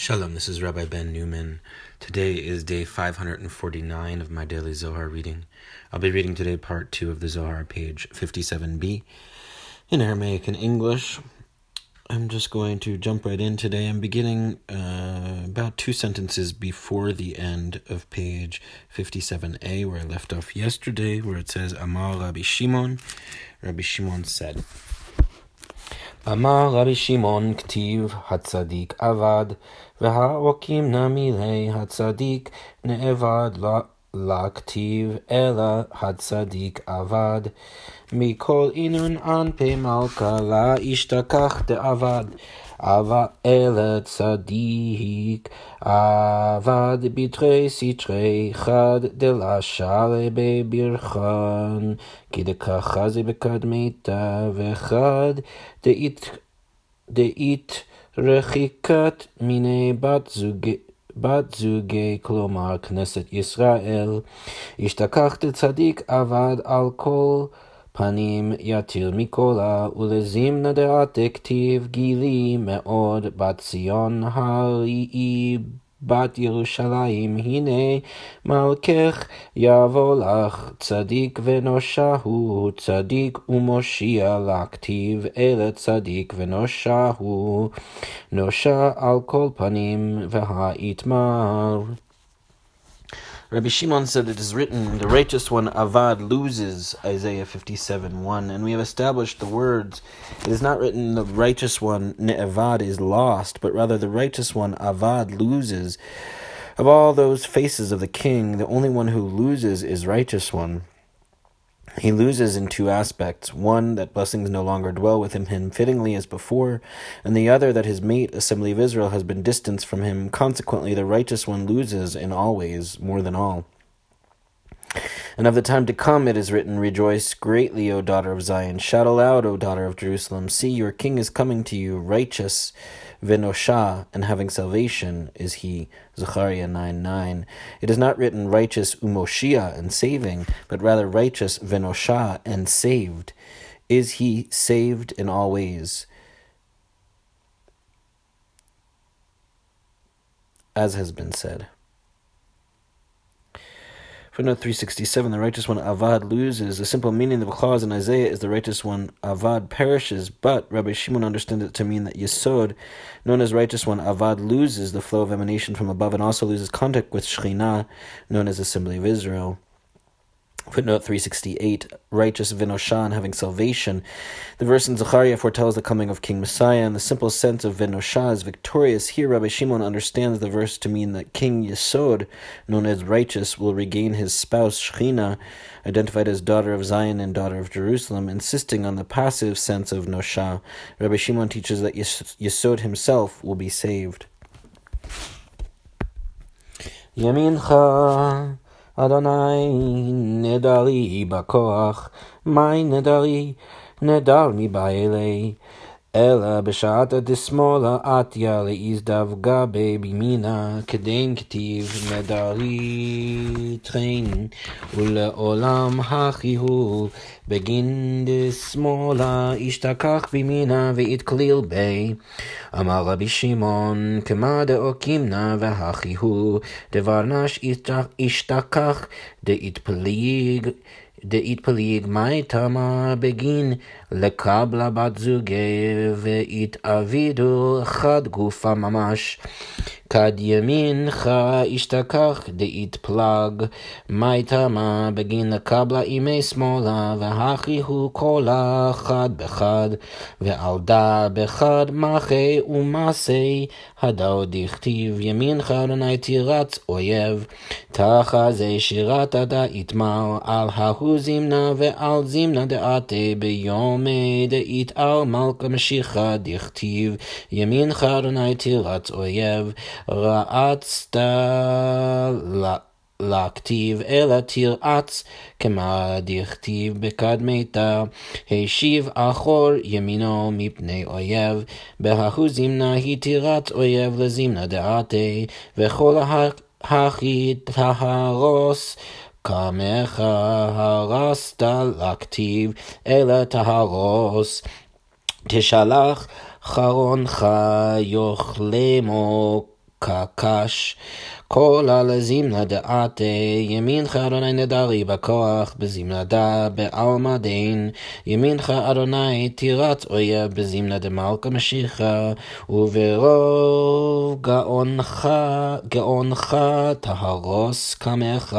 Shalom, this is Rabbi Ben Newman. Today is day 549 of my daily Zohar reading. I'll be reading today part 2 of the Zohar, page 57b, in Aramaic and English. I'm just going to jump right in today. I'm beginning uh, about two sentences before the end of page 57a, where I left off yesterday, where it says, Amal Rabbi Shimon. Rabbi Shimon said, אמר רבי שמעון כתיב הצדיק אבד, והעוקים נמילי הצדיק נאבד לכתיב, אלא הצדיק אבד. מכל אינון אנפי מלכה לה ישתכח דאבד. אל צדיק, עבד בתרי סתרי חד דלשלה בברכן, כי דככה זה בקדמיתה, וחד דאית רחיקת מיני בת זוגי בת זוגי, כלומר כנסת ישראל, השתכח דצדיק עבד על כל פנים יתיר מקולה, ולזימנה דעת כתיב גילי מאוד בת ציון הראי בת ירושלים, הנה מלכך יבוא לך, צדיק ונושע הוא, צדיק ומושיע לכתיב, אלה צדיק ונושע הוא, נושע על כל פנים והיתמר. Rabbi Shimon said it is written, the righteous one Avad loses, Isaiah 57 1. And we have established the words, it is not written the righteous one Ne'avad is lost, but rather the righteous one Avad loses. Of all those faces of the king, the only one who loses is righteous one. He loses in two aspects one, that blessings no longer dwell with him fittingly as before, and the other, that his mate, Assembly of Israel, has been distanced from him. Consequently, the righteous one loses in all ways, more than all. And of the time to come it is written, Rejoice greatly, O daughter of Zion. Shout aloud, O daughter of Jerusalem. See, your king is coming to you, righteous Venosha, and having salvation is he. Zechariah 9 9. It is not written righteous Umoshia and saving, but rather righteous Venosha and saved. Is he saved in all ways? As has been said. Footnote 367 The righteous one Avad loses. The simple meaning of the clause in Isaiah is the righteous one Avad perishes, but Rabbi Shimon understands it to mean that Yesod, known as righteous one Avad, loses the flow of emanation from above and also loses contact with Shekhinah, known as Assembly of Israel. Footnote 368, righteous Vinoshan having salvation. The verse in Zechariah foretells the coming of King Messiah, and the simple sense of Vinosha is victorious. Here, Rabbi Shimon understands the verse to mean that King Yesod, known as righteous, will regain his spouse Shechina, identified as daughter of Zion and daughter of Jerusalem, insisting on the passive sense of Nosha. Rabbi Shimon teaches that Yesod himself will be saved. Yamincha. אדוני נדרי בכוח, מי נדרי, נדר מבעלי. אלא בשעתא דשמאלה עטיה לאיזדווגה בימינה, כדין כתיב נדרי טחן, ולעולם הכי הוא, בגין דשמאלה ישתכח בימינה ויתכליל בי. אמר רבי שמעון, כמה דאוקימנה והכי הוא, דבר נש ישתכח דאיתפליג דאיתפליג מאי תמה בגין לקבלה בת זוגי והתאבידו חד גופה ממש. כד ימינך אשתכח דאית פלג, מי תמה בגין לקבלה אימי שמאלה, והכי הוא כל חד בחד, ועל דה בחד מחי ומסי, הדאו דכתיב ימינך אדוני תירץ אויב, תחזה שירת עדה יתמר, על ההוא זימנה ועל זימנה דעתי ביומי דאית על מלכה משיחה דכתיב, ימינך אדוני תירץ אויב, רעצת לכתיב, אלא תרעץ, כמה דכתיב בקדמיתה, השיב אחור ימינו מפני אויב, בההוא זימנה היא תרעץ אויב לזימנה דעתי, וכל הכי תהרוס כמך הרסת לכתיב, אלא תהרוס. תשלח חרונך יאכלמו קקש. כל הלזימנה דעתה, ימינך אדוני נדרי בכוח, בזימנה דה בעלמא דין, ימינך אדוני תירץ אויב, בזימנה דמלכה משיחה, וברוב גאונך, גאונך תהרוס קמך,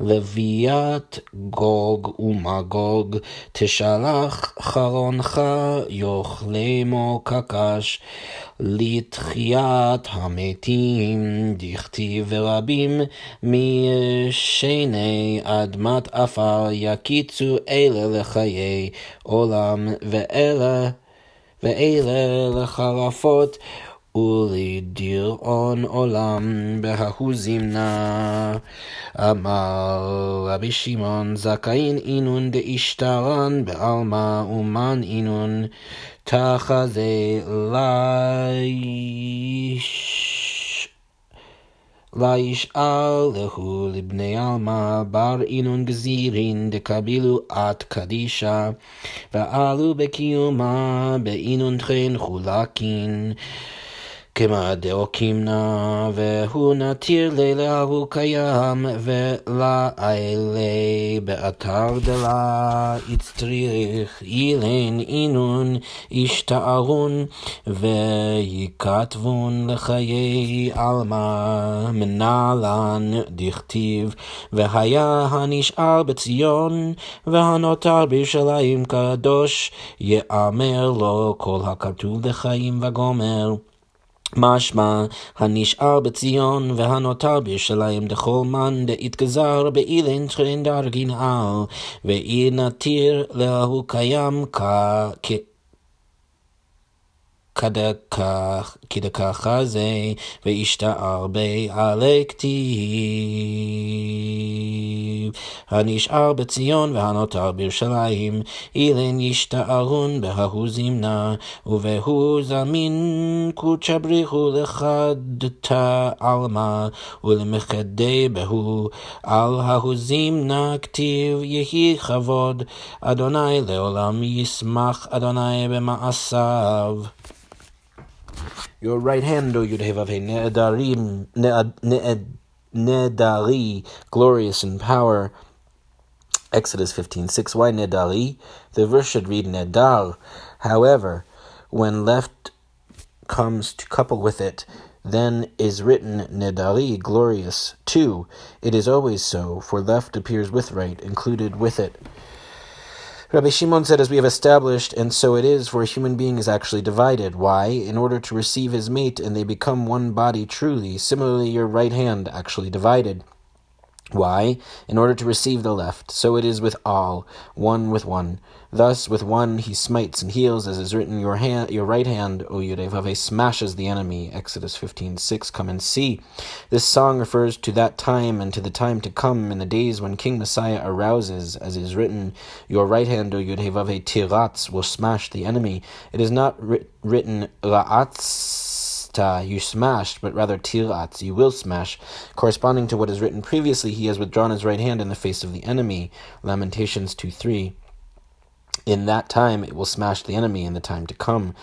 לוויית גוג ומגוג, תשלח חרונך יאכלמו קקש. לתחיית המתים, דכתיב ורבים משני אדמת עפר יקיצו אלה לחיי עולם ואלה ואלה לחרפות ולדיראון עולם בההוא זימנה. אמר רבי שמעון זכאין אינון דאישתרן בעלמא ומן אינון תחזה לאיש לישאל להו לבני עלמא בר אינון גזירין דקבילו את קדישה ועלו בקיומה באינון תכן חולקין כמה דאוקימנה, והוא נתיר לילה הוא קיים, ולאלה באתר דלה יצטריך אילן אינון ישתערון, ויקטבון לחיי עלמא מנהלן דכתיב, והיה הנשאר בציון, והנותר בירושלים קדוש, יאמר לו כל הכתוב לחיים וגומר. משמע הנשאר בציון והנותר בירושלים דכל מן דהתגזר באילן טרן דרגין על, ואי נתיר להוא קיים כ... כדכך זה, וישתער בעלי כתיב. הנשאר בציון והנותר בירושלים, אילן ישתערון בהוא זמנה, ובהוא זמין קודשא בריחו לחדתא עלמא, ולמחדי בהוא על ההוא זמנה כתיב יהי כבוד, אדוני לעולם ישמח אדוני במעשיו. Your right hand, O Yudhevave, Ne'adarim, Ne'adari, glorious in power. Exodus 15:6. Why Nedari? The verse should read Nedar. However, when left comes to couple with it, then is written Nedari, glorious, too. It is always so, for left appears with right, included with it. Rabbi Shimon said, as we have established, and so it is, for a human being is actually divided. Why? In order to receive his mate, and they become one body truly. Similarly, your right hand actually divided. Why? In order to receive the left. So it is with all, one with one. Thus, with one he smites and heals, as is written, Your hand, your right hand, O Yudevave, smashes the enemy. Exodus 15:6. Come and see. This song refers to that time and to the time to come, in the days when King Messiah arouses, as is written, Your right hand, O Yudevave, tirats, will smash the enemy. It is not written ra'ats uh, you smashed, but rather tirat, you will smash, corresponding to what is written previously, he has withdrawn his right hand in the face of the enemy. Lamentations 2 3. In that time it will smash the enemy in the time to come.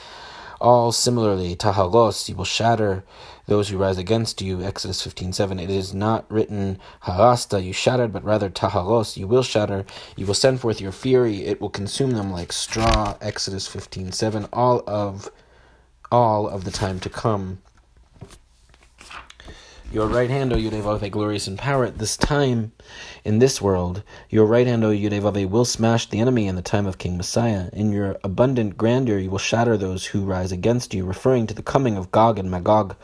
All similarly, tahalos, you will shatter those who rise against you. Exodus 15:7. It is not written harasta, you shattered, but rather tahalos, you will shatter. You will send forth your fury; it will consume them like straw. Exodus 15:7. All of all of the time to come. Your right hand, O Yudevave, glorious in power at this time in this world. Your right hand, O Yudevave, will smash the enemy in the time of King Messiah. In your abundant grandeur, you will shatter those who rise against you, referring to the coming of Gog and Magog.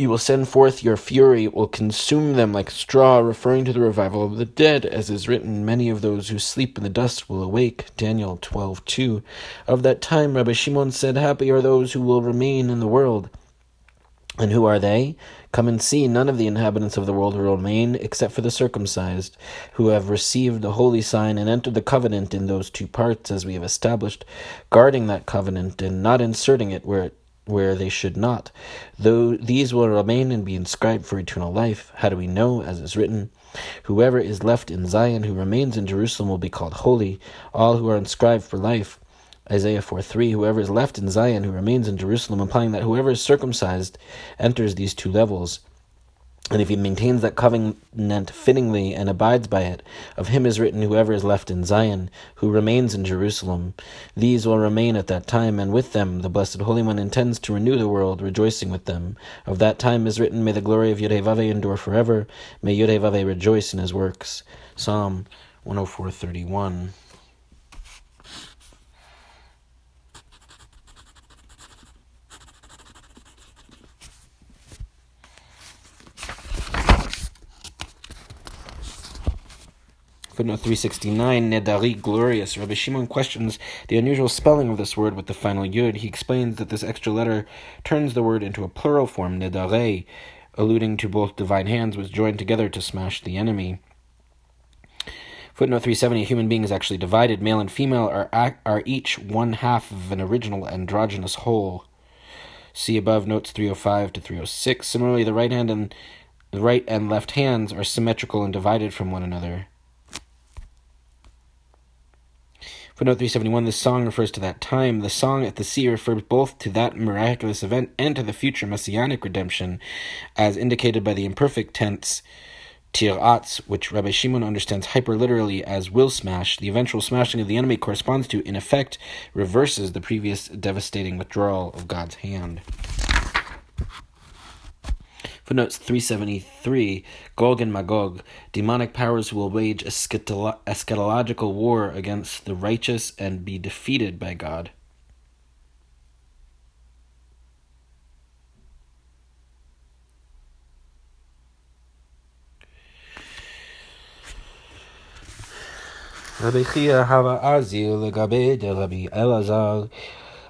You will send forth your fury, it will consume them like straw, referring to the revival of the dead, as is written, Many of those who sleep in the dust will awake. Daniel 12:2. Of that time, Rabbi Shimon said, Happy are those who will remain in the world. And who are they? Come and see, none of the inhabitants of the world will remain, except for the circumcised, who have received the holy sign and entered the covenant in those two parts, as we have established, guarding that covenant and not inserting it where it where they should not. Though these will remain and be inscribed for eternal life, how do we know, as is written? Whoever is left in Zion who remains in Jerusalem will be called holy, all who are inscribed for life. Isaiah 4 3, whoever is left in Zion, who remains in Jerusalem, implying that whoever is circumcised enters these two levels. And if he maintains that covenant fittingly and abides by it, of him is written, Whoever is left in Zion, who remains in Jerusalem, these will remain at that time, and with them the Blessed Holy One intends to renew the world, rejoicing with them. Of that time is written, May the glory of Yudhevave endure forever, may Yudhevave rejoice in his works. Psalm 104.31 Footnote 369, Nedari, glorious. Rabbi Shimon questions the unusual spelling of this word with the final yud. He explains that this extra letter turns the word into a plural form, Nedare, alluding to both divine hands which joined together to smash the enemy. Footnote 370, human beings actually divided. Male and female are, are each one half of an original androgynous whole. See above notes 305 to 306. Similarly, the right hand and the right and left hands are symmetrical and divided from one another. Footnote 371 This song refers to that time. The song at the sea refers both to that miraculous event and to the future messianic redemption, as indicated by the imperfect tense tiratz, which Rabbi Shimon understands hyperliterally as will smash. The eventual smashing of the enemy corresponds to, in effect, reverses the previous devastating withdrawal of God's hand. Footnotes 373 Gog and Magog, demonic powers will wage eschatological war against the righteous and be defeated by God. רבי חייא הווה אזיל לגבי דרבי אלעזר,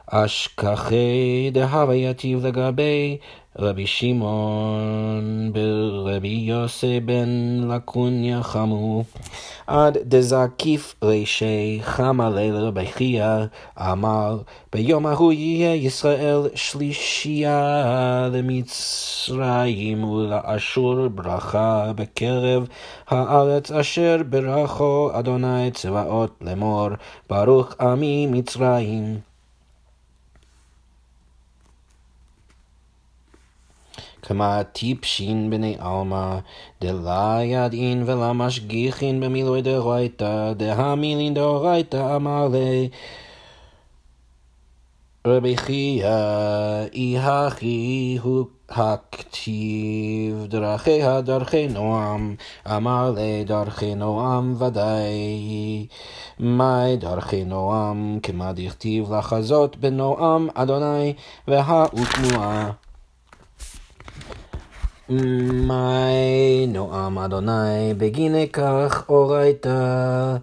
אשכחי דהווה יתיב לגבי רבי שמעון ברבי יוסי בן לקוניה חמו, עד דזקיף רישי חמה לרבי חייא, אמר, ביום ההוא יהיה ישראל שלישייה למצרים ולאשור ברכה בקרב הארץ אשר ברכו אדוני צבאות לאמור, ברוך עמי מצרים. כמה טיפשין בני עלמא, דלה ידעין ולה משגיחין במילוי דאורייתא, דהמילין דאורייתא אמר לי. רבי חייא, אי הכי הוא הכתיב דרכיה דרכי נועם, אמר לי דרכי נועם ודאי. מאי דרכי נועם, כמה דכתיב לחזות בנועם אדוני, והוא תנועה. מאי נועם אדוני בגיני כך אורייתא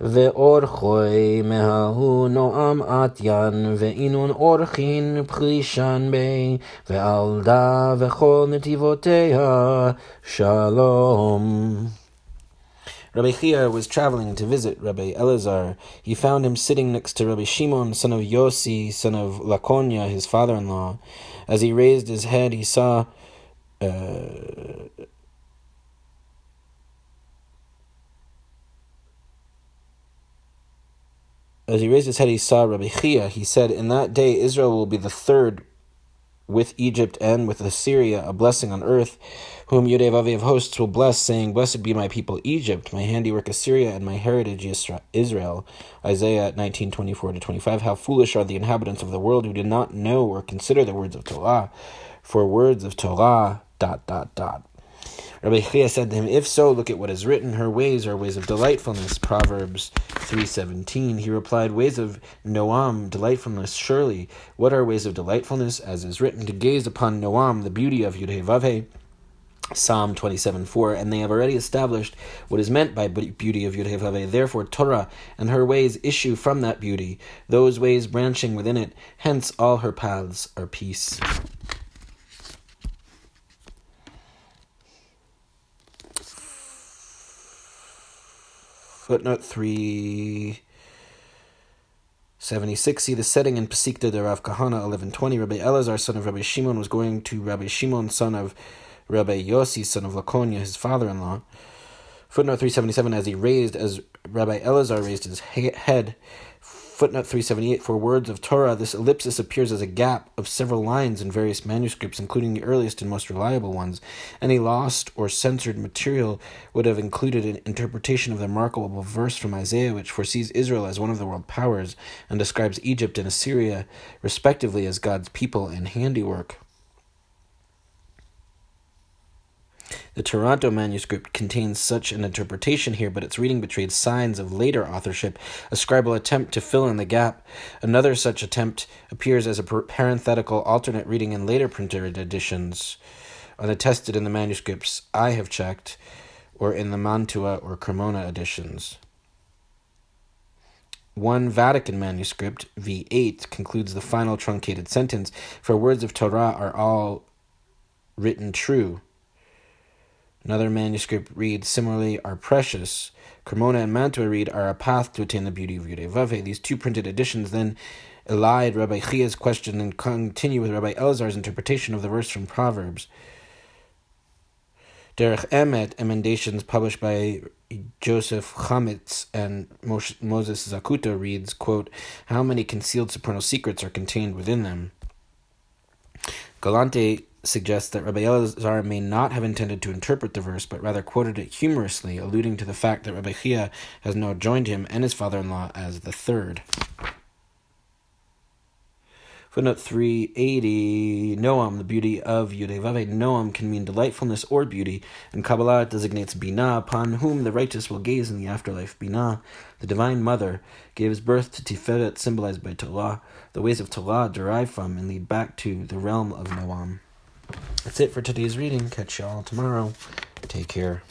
ואורחוי מההו נועם עטיין ואינון אורחין פרישן בי ועל דא וכל נתיבותיה שלום. Rabbi Chia was traveling to visit Rabbi Elazar. He found him sitting next to Rabbi Shimon, son of Yossi, son of Lakonya, his father-in-law. As he raised his head, he saw uh, as he raised his head, he saw Rabbi Chia. He said, In that day, Israel will be the third with Egypt and with Assyria, a blessing on earth, whom Yudevave of hosts will bless, saying, Blessed be my people Egypt, my handiwork Assyria, and my heritage Israel. Isaiah 19, 24 to 25. How foolish are the inhabitants of the world who did not know or consider the words of Torah. For words of Torah dot dot dot. Rabbi Chia said to him, If so, look at what is written. Her ways are ways of delightfulness. Proverbs 3.17. He replied, Ways of Noam, delightfulness, surely. What are ways of delightfulness? As is written, to gaze upon Noam, the beauty of Yudhe Psalm 27.4, and they have already established what is meant by beauty of Yudhe Therefore, Torah and her ways issue from that beauty, those ways branching within it. Hence, all her paths are peace. Footnote 376. See the setting in Pesikta de Rav Kahana 1120. Rabbi Elazar, son of Rabbi Shimon, was going to Rabbi Shimon, son of Rabbi Yossi, son of Laconia, his father in law. Footnote 377. As he raised, as Rabbi Elazar raised his head, Footnote 378 For words of Torah, this ellipsis appears as a gap of several lines in various manuscripts, including the earliest and most reliable ones. Any lost or censored material would have included an interpretation of the remarkable verse from Isaiah, which foresees Israel as one of the world powers and describes Egypt and Assyria, respectively, as God's people and handiwork. The Toronto manuscript contains such an interpretation here, but its reading betrayed signs of later authorship, a scribal attempt to fill in the gap. Another such attempt appears as a parenthetical alternate reading in later printed editions, unattested in the manuscripts I have checked, or in the Mantua or Cremona editions. One Vatican manuscript, V8, concludes the final truncated sentence For words of Torah are all written true. Another manuscript reads, similarly, are precious. Cremona and Mantua read, are a path to attain the beauty of Yudevave. These two printed editions then elide Rabbi Chia's question and continue with Rabbi Elazar's interpretation of the verse from Proverbs. Derech Emet, emendations published by Joseph Hamiz and Moses Zacuto reads, quote, How many concealed supernal secrets are contained within them? Galante suggests that Rabbi Elazar may not have intended to interpret the verse, but rather quoted it humorously, alluding to the fact that Rabbi Chia has now joined him and his father-in-law as the third. Footnote 380, Noam, the beauty of Yudevave. Noam can mean delightfulness or beauty, and Kabbalah designates Binah, upon whom the righteous will gaze in the afterlife. Binah, the divine mother, gives birth to Tiferet, symbolized by Torah. The ways of Torah derive from and lead back to the realm of Noam. That's it for today's reading. Catch y'all tomorrow. Take care.